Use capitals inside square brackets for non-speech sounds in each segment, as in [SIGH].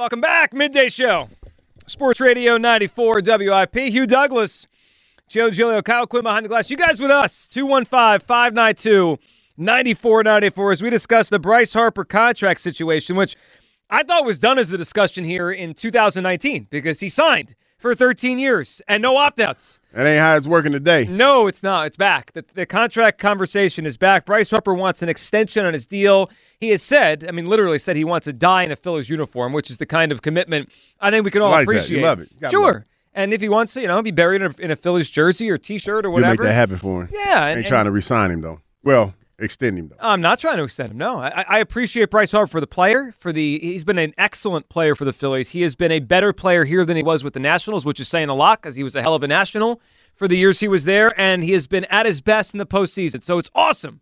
Welcome back, midday show. Sports Radio 94 WIP. Hugh Douglas, Joe Giglio, Kyle Quinn behind the glass. You guys with us, 215 592 9494, as we discuss the Bryce Harper contract situation, which I thought was done as a discussion here in 2019 because he signed for 13 years and no opt outs. That ain't how it's working today. No, it's not. It's back. The, the contract conversation is back. Bryce Harper wants an extension on his deal. He has said, I mean, literally said he wants to die in a Phillies uniform, which is the kind of commitment I think we can all like appreciate. love it. Sure. love it. And if he wants to, you know, be buried in a, in a Phillies jersey or T-shirt or whatever, You make that happen for him. Yeah, and- ain't trying to resign him though. Well, extend him though. Oh, I'm not trying to extend him. No, I, I appreciate Bryce Harper for the player. For the he's been an excellent player for the Phillies. He has been a better player here than he was with the Nationals, which is saying a lot because he was a hell of a national for the years he was there, and he has been at his best in the postseason. So it's awesome,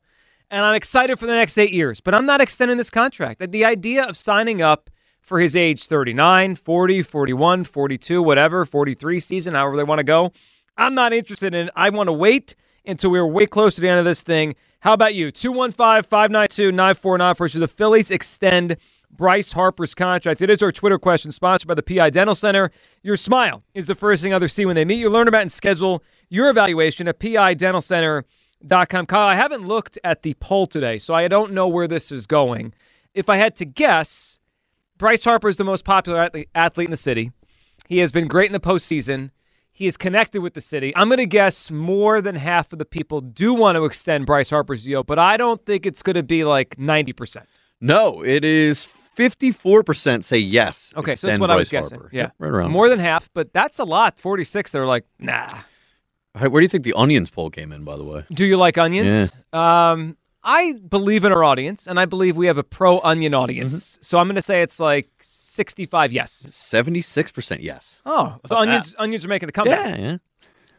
and I'm excited for the next eight years. But I'm not extending this contract. The idea of signing up for his age 39, 40, 41, 42, whatever, 43 season, however they want to go. I'm not interested in it. I want to wait until we're way close to the end of this thing. How about you? 215 592 9494. Should the Phillies extend Bryce Harper's contract? It is our Twitter question sponsored by the PI Dental Center. Your smile is the first thing others see when they meet you. Learn about and schedule your evaluation at PIDentalCenter.com. Kyle, I haven't looked at the poll today, so I don't know where this is going. If I had to guess, Bryce Harper is the most popular athlete, athlete in the city. He has been great in the postseason. He is connected with the city. I'm going to guess more than half of the people do want to extend Bryce Harper's deal, but I don't think it's going to be like 90%. No, it is 54% say yes. Okay, so that's what I was Bryce guessing. Harper. Yeah. Yep, right around. More than half, but that's a lot. 46 they're like, nah. Where do you think the onions poll came in, by the way? Do you like onions? Um, I believe in our audience, and I believe we have a pro onion audience. Mm-hmm. So I'm going to say it's like 65 yes. 76% yes. Oh, so onions onions are making the comeback. Yeah, yeah.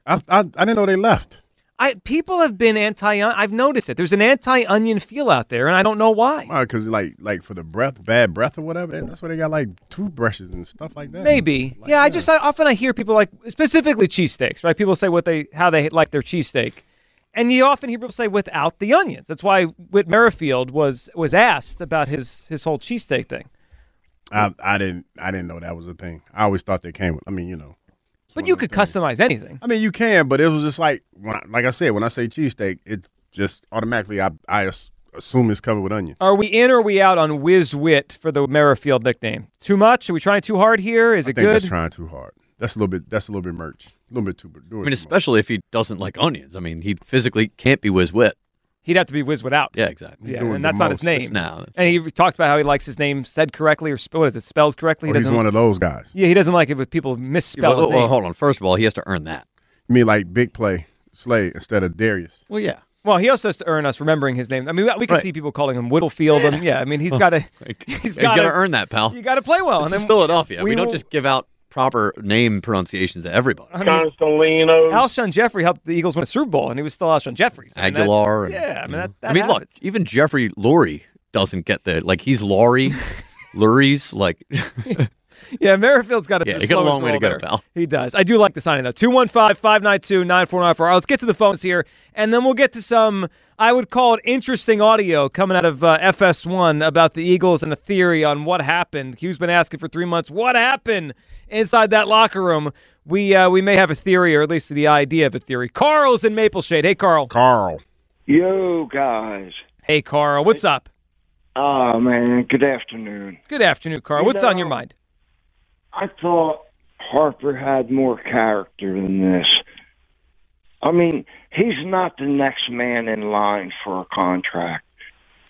I, I I didn't know they left. I people have been anti. I've noticed it. There's an anti-onion feel out there, and I don't know why. Why? Because like like for the breath, bad breath or whatever. That's why they got like toothbrushes and stuff like that. Maybe. Like, yeah, I just I, often I hear people like specifically cheesesteaks, right? People say what they how they like their cheesesteak. And you often hear people say without the onions. That's why Whit Merrifield was was asked about his his whole cheesesteak thing. I I didn't I didn't know that was a thing. I always thought they came with. I mean, you know. But you could things. customize anything. I mean, you can, but it was just like when I, like I said when I say cheesesteak, it's just automatically I I assume it's covered with onion. Are we in or are we out on Whiz Wit for the Merrifield nickname? Too much? Are we trying too hard here? Is I it think good? that's trying too hard. That's a little bit. That's a little bit merch. A little bit too. I mean, especially if he doesn't like onions. I mean, he physically can't be whiz wit. He'd have to be Whiz Without. Yeah, exactly. Yeah, doing and that's not his name. No, and he talked about how he likes his name said correctly or sp- what is it spelled correctly. Oh, He he's doesn't. one of those guys. yeah, he doesn't like it when people misspell well, his well, name. hold on. First of all, he has to earn that. You mean like big play Slay instead of Darius? Well, yeah. Well, he also has to earn us remembering his name. I mean, we, we can Right. see people calling him Whittlefield, and yeah, I mean, he's oh, got to. [LAUGHS] Like, He's you got got to to earn that, pal. You got to play well. This and is then Philadelphia. We, we don't will- just give out proper name pronunciations to everybody. Constantino. Alshon Jeffery helped the Eagles win a Super Bowl, and he was still Alshon Jeffries. I mean, that- Aguilar. and- yeah, I mean that. that I mean, look, even Jeffrey Lurie doesn't get the like he's Laurie, [LAUGHS] Lurie's like [LAUGHS] [LAUGHS] Yeah, Merrifield's got a Yeah, just got a slow long way to go, there. pal. He does. I do like the signing though. 215-592-9494. Let's get to the phones here, and then we'll get to some. I would call it interesting audio coming out of uh, FS1 about the Eagles and a theory on what happened. Hugh's been asking for three months. What happened inside that locker room? We uh, we may have a theory, or at least the idea of a theory. Carl's in Maple Shade. Hey, Carl. Carl. Yo, guys. Hey, Carl. What's up? Oh, man. Good afternoon. Good afternoon, Carl. You What's on your mind? I thought Harper had more character than this. I mean, he's not the next man in line for a contract.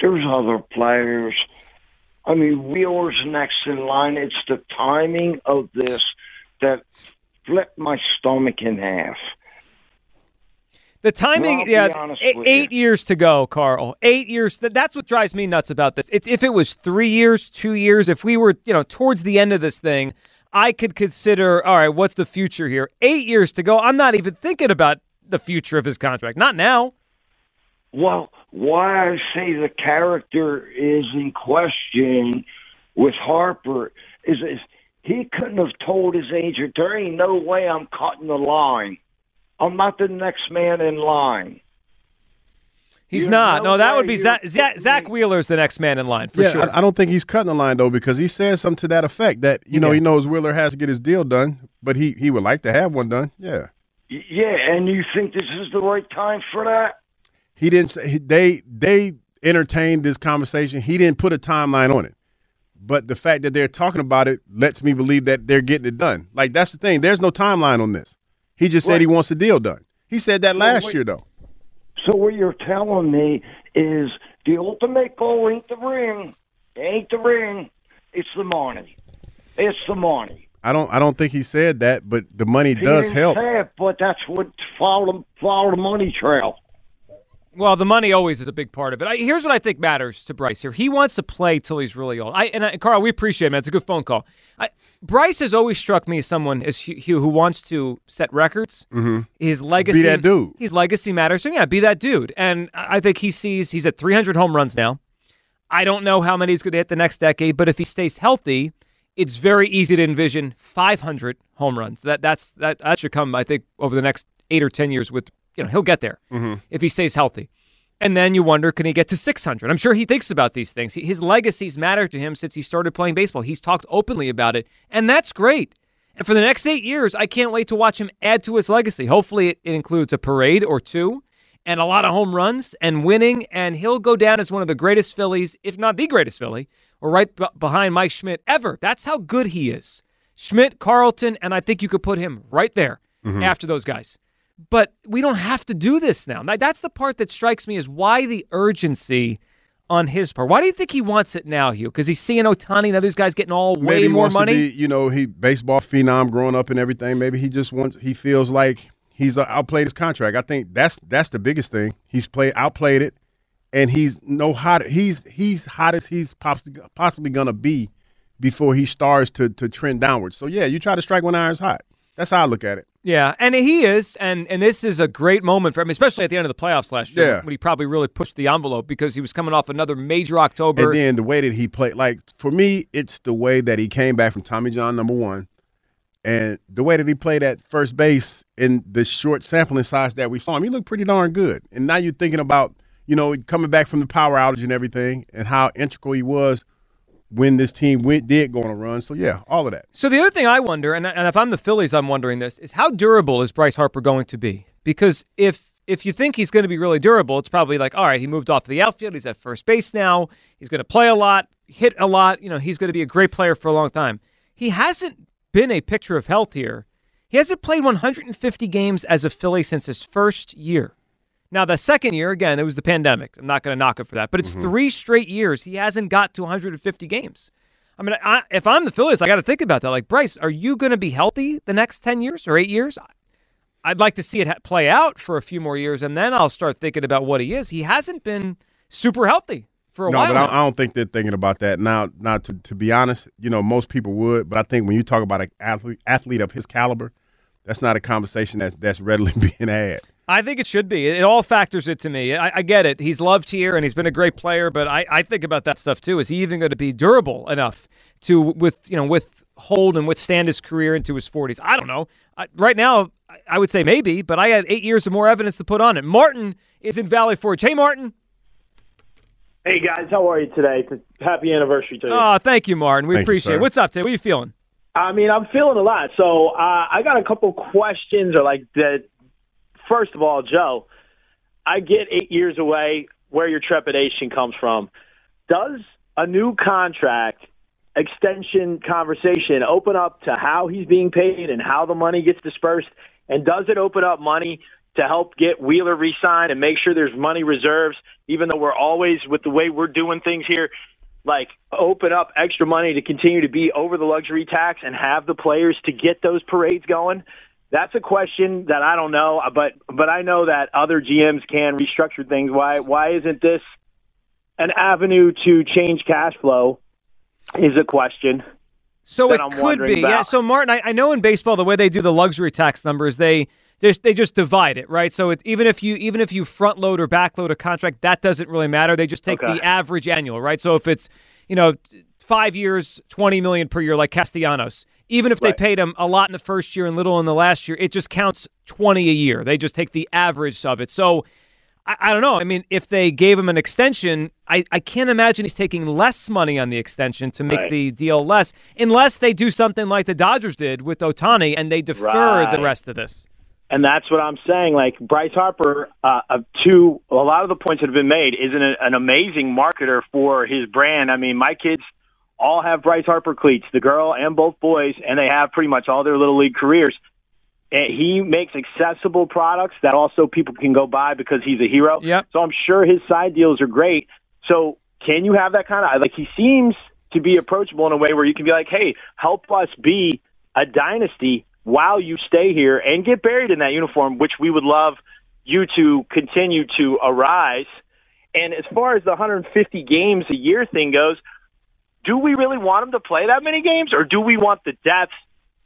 There's other players. I mean, Wheeler's next in line. It's the timing of this that flipped my stomach in half. The timing, Well, yeah, eight, years to go, Carl. Eight years. That's what drives me nuts about this. It's if it was three years, two years, if we were, you know, towards the end of this thing, I could consider, all right, what's the future here? Eight years to go. I'm not even thinking about the future of his contract. Not now. Well, why I say the character is in question with Harper is, is he couldn't have told his agent, there ain't no way I'm cutting the line. I'm not the next man in line. He's You're not. No, that would be Zach, Zach, putting Zach me- Wheeler's the next man in line for yeah, sure. I, I don't think he's cutting the line though because he said something to that effect that you know did. he knows Wheeler has to get his deal done, but he he would like to have one done. Yeah, Yeah, and you think this is the right time for that? he didn't say they they entertained this conversation. He didn't put a timeline on it, but the fact that they're talking about it lets me believe that they're getting it done. Like that's the thing. There's no timeline on this. He just said Right. he wants the deal done. He said that last year though. So what you're telling me is the ultimate goal ain't the ring. It ain't the ring. It's the money. It's the money. I don't I don't think he said that, but the money He does help. it, but that's what follow follow the money trail. Well, the money always is a big part of it. I, here's what I think matters to Bryce here. He wants to play till he's really old. I and I, Carl, we appreciate it, man. It's a good phone call. I, Bryce has always struck me as someone as Hugh, who wants to set records. Mm-hmm. His legacy, be that dude. His legacy matters. So yeah, be that dude. And I think he sees he's at 300 home runs now. I don't know how many he's going to hit the next decade, but if he stays healthy, it's very easy to envision 500 home runs. That that's that that should come, I think, over the next eight or 10 years. With you know, he'll get there mm-hmm. if he stays healthy. And then you wonder, can he get to 600? I'm sure he thinks about these things. He, his legacies matter to him since he started playing baseball. He's talked openly about it, and that's great. And for the next eight years, I can't wait to watch him add to his legacy. Hopefully, it, it includes a parade or two and a lot of home runs and winning, and he'll go down as one of the greatest Phillies, if not the greatest Philly, or right b- behind Mike Schmidt ever. That's how good he is. Schmidt, Carlton, and I think you could put him right there mm-hmm. after those guys. But we don't have to do this now. Now, That's the part that strikes me is why the urgency on his part. Why do you think he wants it now, Hugh? Because he's seeing Ohtani and others guys getting all way Maybe more money. be, you know, he baseball phenom growing up and everything. Maybe he just wants. He feels like he's uh, outplayed his contract. I think that's that's the biggest thing. He's played outplayed it, and he's no hot. He's he's hot as he's possibly possibly gonna be before he starts to to trend downwards. So yeah, you try to strike when iron's hot. That's how I look at it. Yeah, and he is, and and this is a great moment for him, especially at the end of the playoffs last year, Yeah. when he probably really pushed the envelope because he was coming off another major October. And then the way that he played, like for me, it's the way that he came back from Tommy John number one, and the way that he played at first base in the short sampling size that we saw him, he looked pretty darn good. And now you're thinking about, you know, coming back from the power outage and everything, and how integral he was when this team went did go on a run. So yeah, all of that. So the other thing I wonder, and, and if I'm the Phillies, I'm wondering this, is how durable is Bryce Harper going to be? Because if if you think he's going to be really durable, it's probably like, all right, he moved off the outfield, he's at first base now, he's going to play a lot, hit a lot, you know, he's going to be a great player for a long time. He hasn't been a picture of health here. He hasn't played 150 games as a Philly since his first year. Now, the second year, again, it was the pandemic. I'm not going to knock it for that, but it's mm-hmm. three straight years he hasn't got to 150 games. I mean, I, if I'm the Phillies, I got to think about that. Like, Bryce, are you going to be healthy the next 10 years or eight years? I'd like to see it ha- play out for a few more years, and then I'll start thinking about what he is. He hasn't been super healthy for a no, while. No, but I. I don't think they're thinking about that now. Now, to, to be honest, you know, most people would, but I think when you talk about an athlete, athlete of his caliber, that's not a conversation that's that's readily [LAUGHS] being had. I think it should be. It, it all factors it to me. I, I get it. He's loved here and he's been a great player, but I, I think about that stuff too. Is he even going to be durable enough to with you know withhold and withstand his career into his forties? I don't know. I, right now, I, I would say maybe, but I had eight years of more evidence to put on it. Martin is in Valley Forge. Hey, Martin. Hey guys, how are you today? It's a happy anniversary to you. Oh, thank you, Martin. We Thank you, appreciate it. What's up today? What are you feeling? I mean, I'm feeling a lot. So uh, I got a couple questions, or like that. First of all, Joe, I get eight years away. Where your trepidation comes from? Does a new contract extension conversation open up to how he's being paid and how the money gets dispersed? And does it open up money to help get Wheeler re signed and make sure there's money reserves, even though we're always, with the way we're doing things here, like open up extra money to continue to be over the luxury tax and have the players to get those parades going? That's a question that I don't know, but but I know that other GMs can restructure things. Why why isn't this an avenue to change cash flow? Is a question. So it I'm could be. Yeah. So Martin, I, I know in baseball the way they do the luxury tax numbers, they just they just divide it, right? So it, even if you even if you front load or back load a contract, that doesn't really matter. They just take Okay. the average annual, right? So if it's you know five years, twenty million per year, like Castellanos, even if they Right. paid him a lot in the first year and little in the last year, it just counts twenty a year. They just take the average of it. So. I, I don't know. I mean, if they gave him an extension, I, I can't imagine he's taking less money on the extension to make Right. the deal less, unless they do something like the Dodgers did with Ohtani and they defer the rest of this. And that's what I'm saying. Like Bryce Harper, uh, to a lot of the points that have been made, is an, an amazing marketer for his brand. I mean, my kids all have Bryce Harper cleats, the girl and both boys, and they have pretty much all their little league careers. And he makes accessible products that also people can go buy because he's a hero. Yep. So I'm sure his side deals are great. So can you have that kind of like he seems to be approachable in a way where you can be like, hey, help us be a dynasty while you stay here and get buried in that uniform, which we would love you to continue to arise. And as far as the 150 games a year thing goes, do we really want him to play that many games, or do we want the depth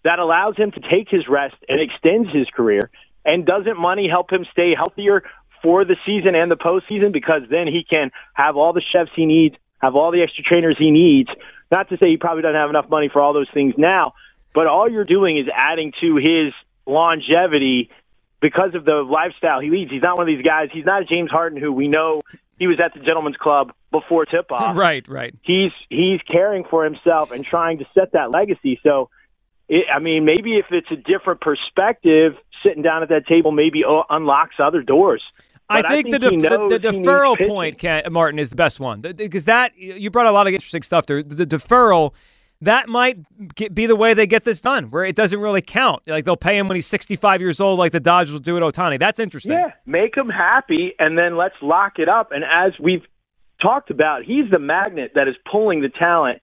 that allows him to take his rest and extends his career? And doesn't money help him stay healthier for the season and the postseason? Because then he can have all the chefs he needs, have all the extra trainers he needs. Not to say he probably doesn't have enough money for all those things now, but all you're doing is adding to his longevity because of the lifestyle he leads. He's not one of these guys. He's not a James Harden who we know he was at the gentleman's club before tip off [LAUGHS] right, right. he's he's caring for himself and trying to set that legacy. So, it, I mean, maybe if it's a different perspective, sitting down at that table maybe uh, unlocks other doors. I But think, the, def- the, the deferral point, Ken, Martin, is the best one because that you brought a lot of interesting stuff there. The, the deferral that might be the way they get this done, where it doesn't really count. Like they'll pay him when he's 65 years old, like the Dodgers will do at Ohtani. That's interesting. Yeah, make him happy, and then let's lock it up. And as we've talked about, he's the magnet that is pulling the talent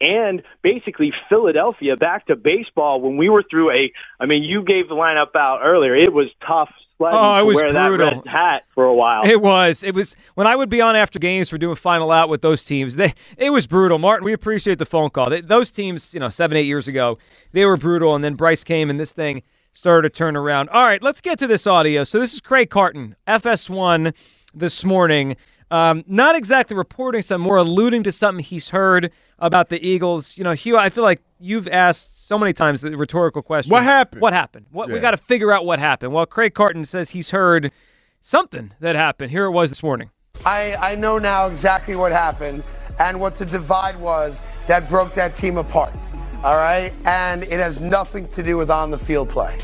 and basically Philadelphia back to baseball. When we were through a, I mean, you gave the lineup out earlier. It was tough sledding Oh, it to was wear that brutal. red hat for a while. It was. It was when I would be on after games for doing final out with those teams. They it was brutal. Martin, we appreciate the phone call. They, those teams, you know, seven eight years ago, they were brutal, and then Bryce came and this thing started to turn around. All right, let's get to this audio. So this is Craig Carton, FS1, this morning. Um, not exactly reporting some, more alluding to something he's heard about the Eagles. You know, Hugh, I feel like you've asked so many times the rhetorical question. What happened? What happened? What we got to figure out what happened. Well, Craig Carton says he's heard something that happened. Here it was this morning. I, I know now exactly what happened and what the divide was that broke that team apart. All right? And it has nothing to do with on the field play.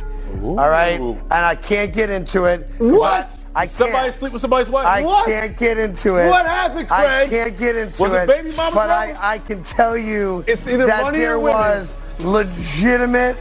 All right? And I can't get into it. What? I, I Somebody can't. sleep with somebody's wife? I What? can't get into it. What happened, I Craig? can't get into Was it it. baby mama But I. I can tell you It's either that money there or women. was legitimate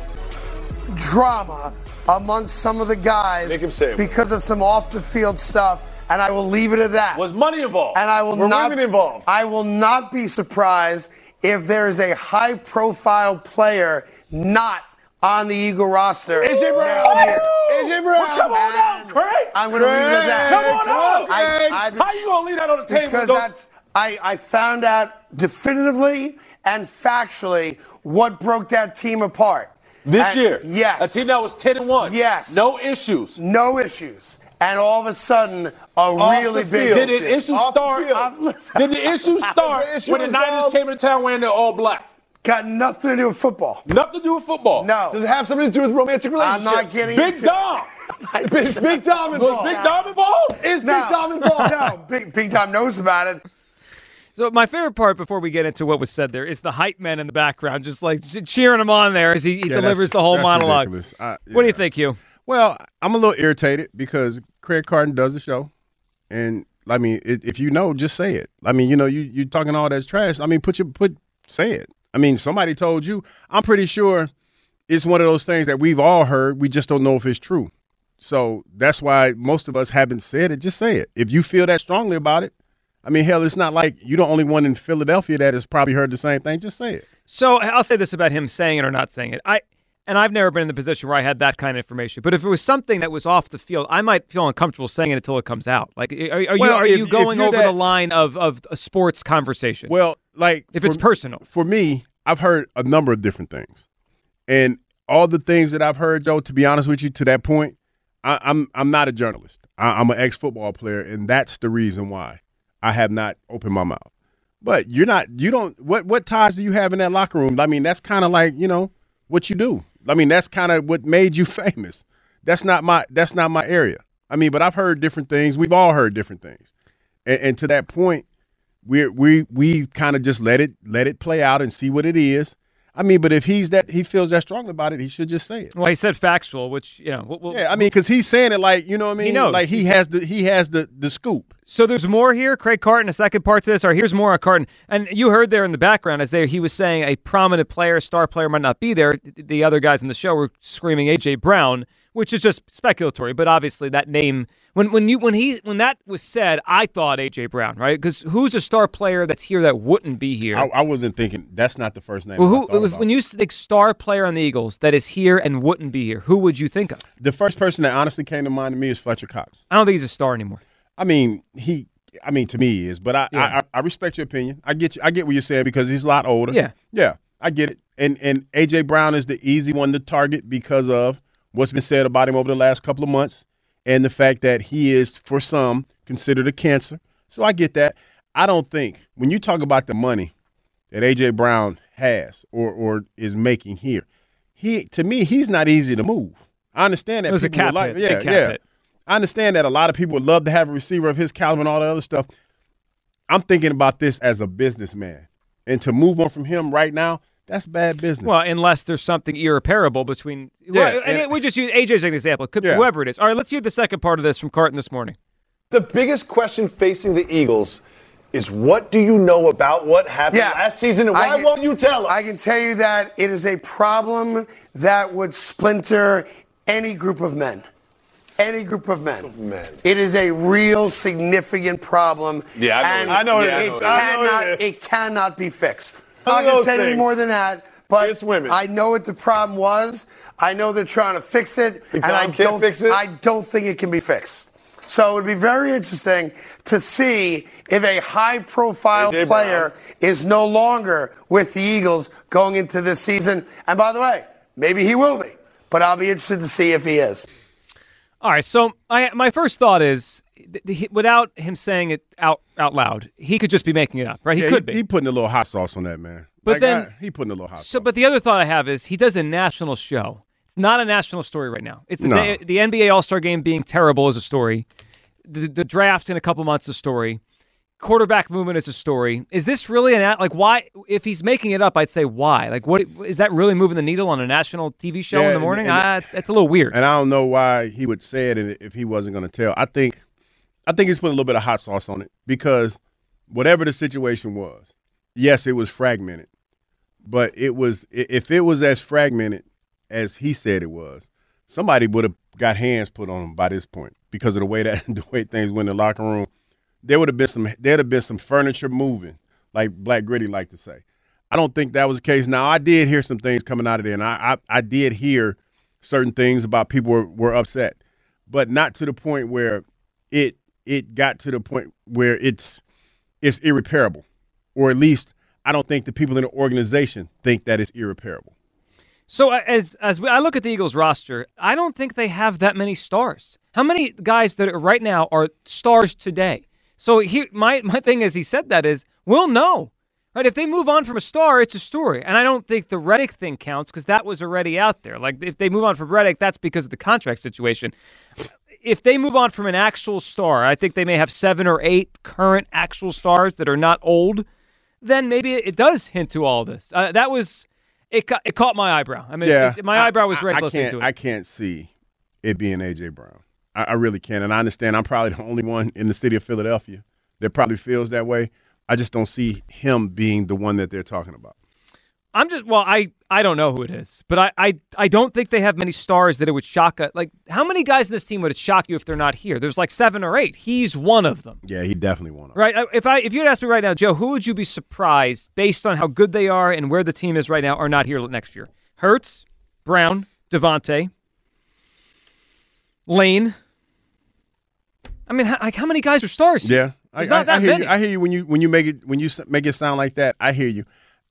drama amongst some of the guys Make him say because of some off the field stuff. And I will leave it at that. Was money involved? And I will Were not women involved? I will not be surprised if there is a high profile player not on the Eagle roster. AJ Brown. next year. AJ Brown. Well, come on out, Craig. I'm gonna leave it at that. Come on out, Craig. I- How you gonna leave that on the table? Because Those- that's I, I found out definitively and factually what broke that team apart. this And- year, Yes. a team that was ten and one. Yes. no issues. no issues. And all of a sudden, a Off really the big. Did issue. the issue Off the start? field. Off- listen. Did the issue [LAUGHS] start when the Niners involved? came into town wearing their all black? Got nothing to do with football. Nothing to do with football. No. Does it have something to do with romantic relationships? I'm not getting Big into- Dom. [LAUGHS] Is Big Dom involved? Big Dom involved? Is No. Big Dom involved? no, Big Big Dom knows about it. So my favorite part before we get into what was said there is the hype men in the background, just like cheering him on there as he, he Yeah, delivers the whole monologue. ridiculous. I- What do you think, Hugh? Well, I'm a little irritated because Craig Carton does the show, and I mean, it, if you know, just say it. I mean, you know, you you talking all that trash. I mean, put your put say it. I mean, somebody told you. I'm pretty sure it's one of those things that we've all heard. We just don't know if it's true. So that's why most of us haven't said it. Just say it. If you feel that strongly about it, I mean, hell, it's not like you're the only one in Philadelphia that has probably heard the same thing. Just say it. So I'll say this about him saying it or not saying it. I and I've never been in the position where I had that kind of information. But if it was something that was off the field, I might feel uncomfortable saying it until it comes out. Like, are, are Well, you are if- you going over that- the line of of a sports conversation? Well, like if it's personal. for me, I've heard a number of different things, and all the things that I've heard, Joe. To be honest with you, to that point, I, I'm I'm not a journalist. I, I'm an ex football player, and that's the reason why I have not opened my mouth. But you're not. You don't. What what ties do you have in that locker room? I mean, that's kind of like you know what you do. I mean, that's kind of what made you [LAUGHS] famous. That's not my. That's not my area. I mean, but I've heard different things. We've all heard different things, and, and to that point, we we we kind of just let it let it play out and see what it is. I mean, but if he's that he feels that strong about it, he should just say it. Well, he said factual, which you know. We'll, Yeah, I mean, because he's saying it like you know what I mean. He knows. like he He's- has the he has the the scoop. So there's more here. Craig Carton, a second part to this. Or here's more on Carton. And you heard there in the background as there he was saying a prominent player, star player might not be there. The other guys in the show were screaming AJ Brown, which is just speculatory. But obviously that name when when you when he when that was said, I thought AJ Brown, right? Because who's a star player that's here that wouldn't be here? I, I wasn't thinking that's not the first name. well, who when you think star player on the Eagles that is here and wouldn't be here, who would you think of? the first person that honestly came to mind to me is Fletcher Cox. I don't think he's a star anymore. I mean, he. I mean, to me, he is. But I, Yeah. I, I respect your opinion. I get you. I get what you're saying because he's a lot older. Yeah. yeah, I get it. And and AJ Brown is the easy one to target because of what's been said about him over the last couple of months, and the fact that he is, for some, considered a cancer. So I get that. I don't think when you talk about the money that AJ Brown has or or is making here, he to me he's not easy to move. I understand that It was a cap like, hit, yeah, cap yeah. hit. I understand that a lot of people would love to have a receiver of his caliber and all that other stuff. I'm thinking about this as a businessman, and to move on from him right now, that's bad business. Well, unless there's something irreparable between. well, and, and- we just use AJ as an example. It could be Yeah. whoever it is. All right, let's hear the second part of this from Carton this morning. The biggest question facing the Eagles is what do you know about what happened last season and I why can- won't you tell us? I can tell you that it is a problem that would splinter any group of men. Any group of men. It is a real significant problem. Yeah, I know and I know it it, is. I know it cannot, is. it cannot be fixed. I'm not going to say any more than that, but It's women. I know what the problem was. I know they're trying to fix it, Big and I can't don't fix it? I don't think it can be fixed. So it would be very interesting to see if a high-profile AJ player Brown. is no longer with the Eagles going into this season. And by the way, maybe he will be, but I'll be interested to see if he is. All right, so I, my first thought is, th- th- without him saying it out out loud, he could just be making it up, right? He Yeah, could be. He putting a little hot sauce on that man. But Like, then- I- he putting a little hot sauce. So, but the other thought I have is he does a national show. It's not a national story right now. It's the, No. day- the NBA All Star Game being terrible is a story. The, the draft in a couple months is a story. Quarterback movement is a story. Is this really an like why? If he's making it up, I'd say why. Like, what is that really moving the needle on a national TV show Yeah, in the morning? and- Ah, that's a little weird. And I don't know why he would say it if he wasn't going to tell. I think, I think he's putting a little bit of hot sauce on it because whatever the situation was, yes, it was fragmented, but it was if it was as fragmented as he said it was, somebody would have got hands put on him by this point because of the way that [LAUGHS] the way things went in the locker room. There would have been some there'd have been some furniture moving, like Black Gritty like to say. I don't think that was the case. Now I did hear some things coming out of there, and I I, I did hear certain things about people were, were upset, but not to the point where it it got to the point where it's it's irreparable, or at least I don't think the people in the organization think that it's irreparable. So uh, as as we, I look at the Eagles roster, I don't think they have that many stars. How many guys that right now are stars today? So here, my my thing as he said that is we'll know, right? If they move on from a star, it's a story, and I don't think the Reddick thing counts because that was already out there. Like if they move on from Reddick, that's because of the contract situation. If they move on from an actual star, I think they may have seven or eight current actual stars that are not old. Then maybe it, does hint to all this. Uh, that was it. ca- It caught my eyebrow. I mean, yeah, it- my I- eyebrow was I- raised I, listening to it. I can't see it being AJ Brown. I, I really can't, and I understand. I'm probably [LAUGHS] the only one in the city of Philadelphia that probably feels that way. I just don't see him being the one that they're talking about. I'm just well, I I don't know who it is, but I I, I don't think they have many stars that it would shock. A, like how many guys in this team would it shock you if they're not here? There's like seven or eight. He's one of them. Yeah, he definitely one of them. Right. If I if you'd ask me right now, Joe, who would you be surprised based on how good they are and where the team is right now are not here next year? Hurts, Brown, DeVonta, Lane. I mean, how, like how many guys are stars? Yeah, There's I, not I, that I hear many. you. I hear you when you when you make it when you make it sound like that. I hear you.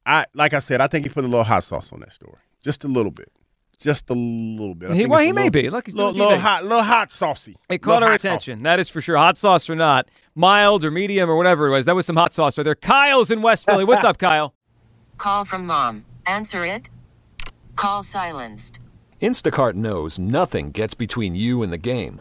I like I said, I think he put a little hot sauce on that story, just a little bit, just a little bit. I He- think well, it's a he may little- be. Look, he's little, little hot, little hot saucy. It caught our hot saucy. attention. That is for sure. Hot sauce or not, mild or medium or whatever it was. That was some hot sauce right there. Kyle's in West Philly. What's up, Kyle? [LAUGHS] Call from mom. Answer it. Call silenced. Instacart knows nothing gets between you and the game.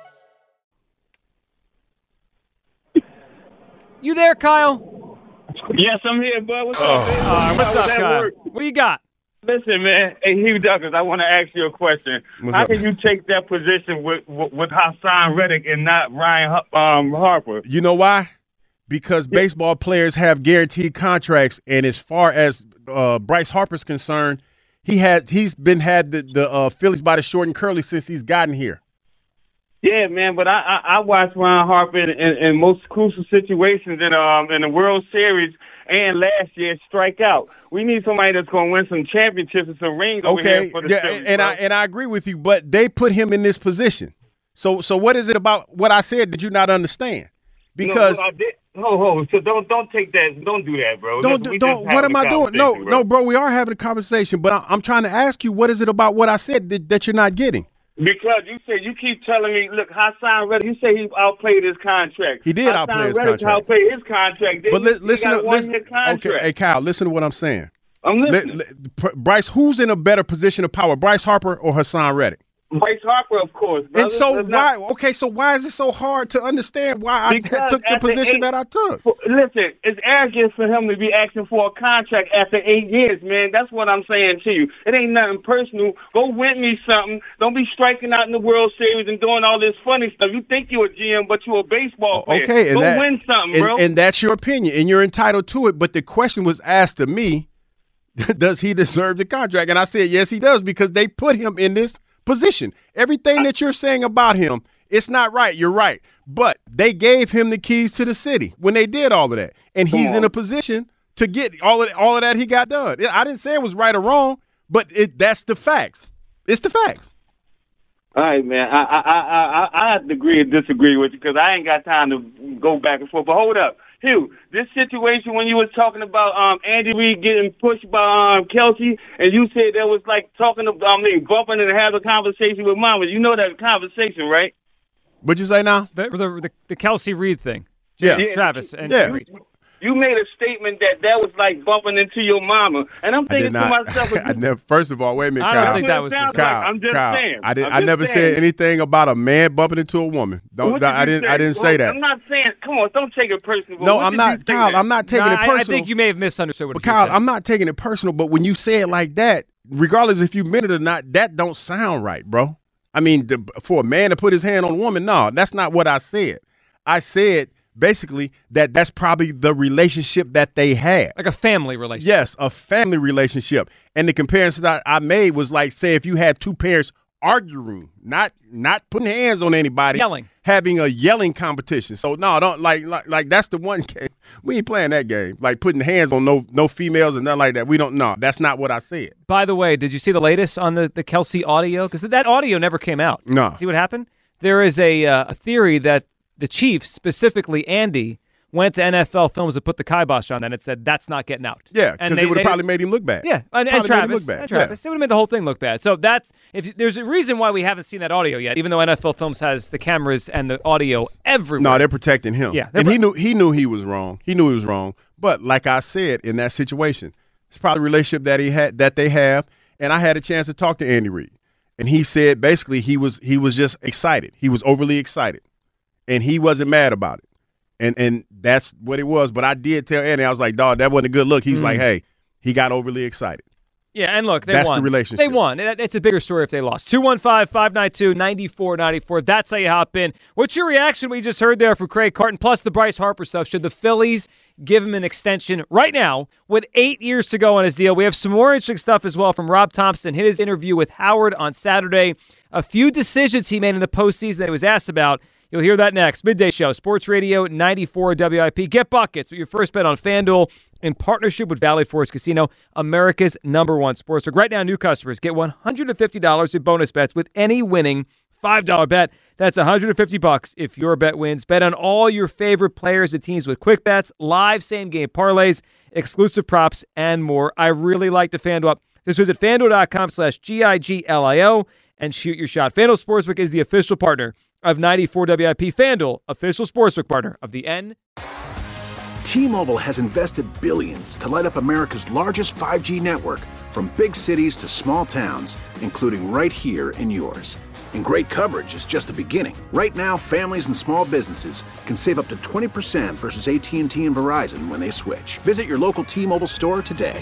You there, Kyle? Yes, I'm here, bud. What's Oh. up, man? All right, what's I up, Kyle? work. What do you got? Listen, man. Hey, Hugh Douglas, I want to ask you a question. What's How up? can you take that position with with, with Haason Reddick and not Ryan um, Harper? You know why? Because baseball players have guaranteed contracts, and as far as uh, Bryce Harper's concerned, he had he's been had the the uh, Phillies by the short and curly since he's gotten here. Yeah, man. But I I, I watched Ryan Harper in, in, in most crucial situations in um in the World Series and last year strike out. We need somebody that's going to win some championships and some rings over Okay, here for the yeah, Phillies, and bro. I and I agree with you, but they put him in this position. So so what is it about what I said did you not understand? Because no, I did. Ho ho! So don't don't take that. Don't do that, bro. don't don't. What am I doing? No bro. no, bro. We are having a conversation, but I, I'm trying to ask you what is it about what I said that, that you're not getting? Because you said you keep telling me, look, Haason Reddick. You say he outplayed his contract. He did Haason outplay his Reddick contract. Outplayed his contract. But li- listen, to, listen okay, hey Kyle, listen to what I'm saying. I'm listening. Bryce, who's in a better position of power, Bryce Harper or Haason Reddick? Bryce Harper, of course. brother. And so why? not- Okay, so why is it so hard to understand why I took the position eight- that I took? Listen, it's arrogant for him to be asking for a contract after eight years, man. That's what I'm saying to you. It ain't nothing personal. Go win me something. Don't be striking out in the World Series and doing all this funny stuff. You think you're a GM, but you're a baseball oh, player. Okay, and Go that- win something, and, bro. and that's your opinion, and you're entitled to it. But the question was asked to me: [LAUGHS] Does he deserve the contract? And I said, yes, he does, because they put him in this position. Everything that you're saying about him, it's not right. You're right, but they gave him the keys to the city when they did all of that, and Come he's in a position to get all of all of that he got done. I didn't say it was right or wrong, but it that's the facts. It's the facts. All right, man. I I I I, I and disagree with you because I ain't got time to go back and forth. But hold up, Hugh. This situation when you was talking about um Andy Reid getting pushed by um Kelce, and you said that was like talking about I mean bumping and having a conversation with Mama. You know that conversation, right? What'd you say now? The the, the, the Kelce Reid thing. Yeah. Jay- Travis and Yeah. Reid. You made a statement that that was like bumping into your mama, and I'm I did thinking to myself, [LAUGHS] I never. First of all, wait a minute, I don't think that was Sounds Kyle. like- I'm just Kyle, saying. I did. I'm I never saying. said anything about a man bumping into a woman. Don't. What I did you didn't. I didn't Well, say that. I'm not saying. Come on, don't take it personal. No, what I'm not, Kyle. that? I'm not taking No, it personal. I think you may have misunderstood what But you Kyle, said. I'm not taking it personal. But when you say it like that, regardless if you meant it or not, that don't sound right, bro. I mean, the, for a man to put his hand on a woman, no, that's not what I said. I said basically that that's probably the relationship that they had. like a family relationship. Yes, a family relationship. And the comparison that I made was like, say, if you had two parents arguing, not not putting hands on anybody, Yelling. having a yelling competition. So no, don't like like like that's the one [LAUGHS] game we ain't playing that game. Like putting hands on no no females and nothing like that. We don't know. That's not what I said. By the way, did you see the latest on the, the Kelce audio? Because that audio never came out. No. See what happened? There is a, uh, a theory that the Chiefs, specifically Andy, went to NFL Films and put the kibosh on that and said that's not getting out. Yeah, And because they- it would have probably made him look bad. Yeah, and, and Probably made him Travis, look bad. and Travis, Yeah. it would have made the whole thing look bad. So that's if there's a reason why we haven't seen that audio yet, even though NFL Films has the cameras and the audio everywhere. No, they're protecting him. Yeah, and he knew he knew he was wrong. He knew he was wrong. But like I said, in that situation, it's probably a relationship that he had that they have. And I had a chance to talk to Andy Reid, and he said basically he was he was just excited. He was overly excited, and he wasn't mad about it. And and that's what it was. But I did tell Andy, I was like, dog, that wasn't a good look. He's Mm. like, hey, he got overly excited. Yeah, and look, they That's won. the relationship. They won. It's a bigger story if they lost. 215-592-9494. That's how you hop in. What's your reaction we just heard there from Craig Carton, plus the Bryce Harper stuff? Should the Phillies give him an extension right now with eight years to go on his deal? We have some more interesting stuff as well from Rob Thomson, Hit his interview with Howard on Saturday. A few decisions he made in the postseason that he was asked about. You'll hear that next. Midday Show, Sports Radio 94 WIP. Get buckets with your first bet on FanDuel in partnership with Valley Forge Casino, America's number one sportsbook. Right now, new customers get $150 in bonus bets with any winning $5 bet. That's 150 bucks if your bet wins. Bet on all your favorite players and teams with quick bets, live same game parlays, exclusive props, and more. I really like the FanDuel. Just visit fanduel.com slash G-I-G-L-I-O and shoot your shot. FanDuel Sportsbook is the official partner of 94 WIP. FanDuel, official sportsbook partner of the N. T-Mobile has invested billions to light up America's largest 5G network from big cities to small towns, including right here in yours. And great coverage is just the beginning. Right now, families and small businesses can save up to 20% versus AT&T and Verizon when they switch. Visit your local T-Mobile store today.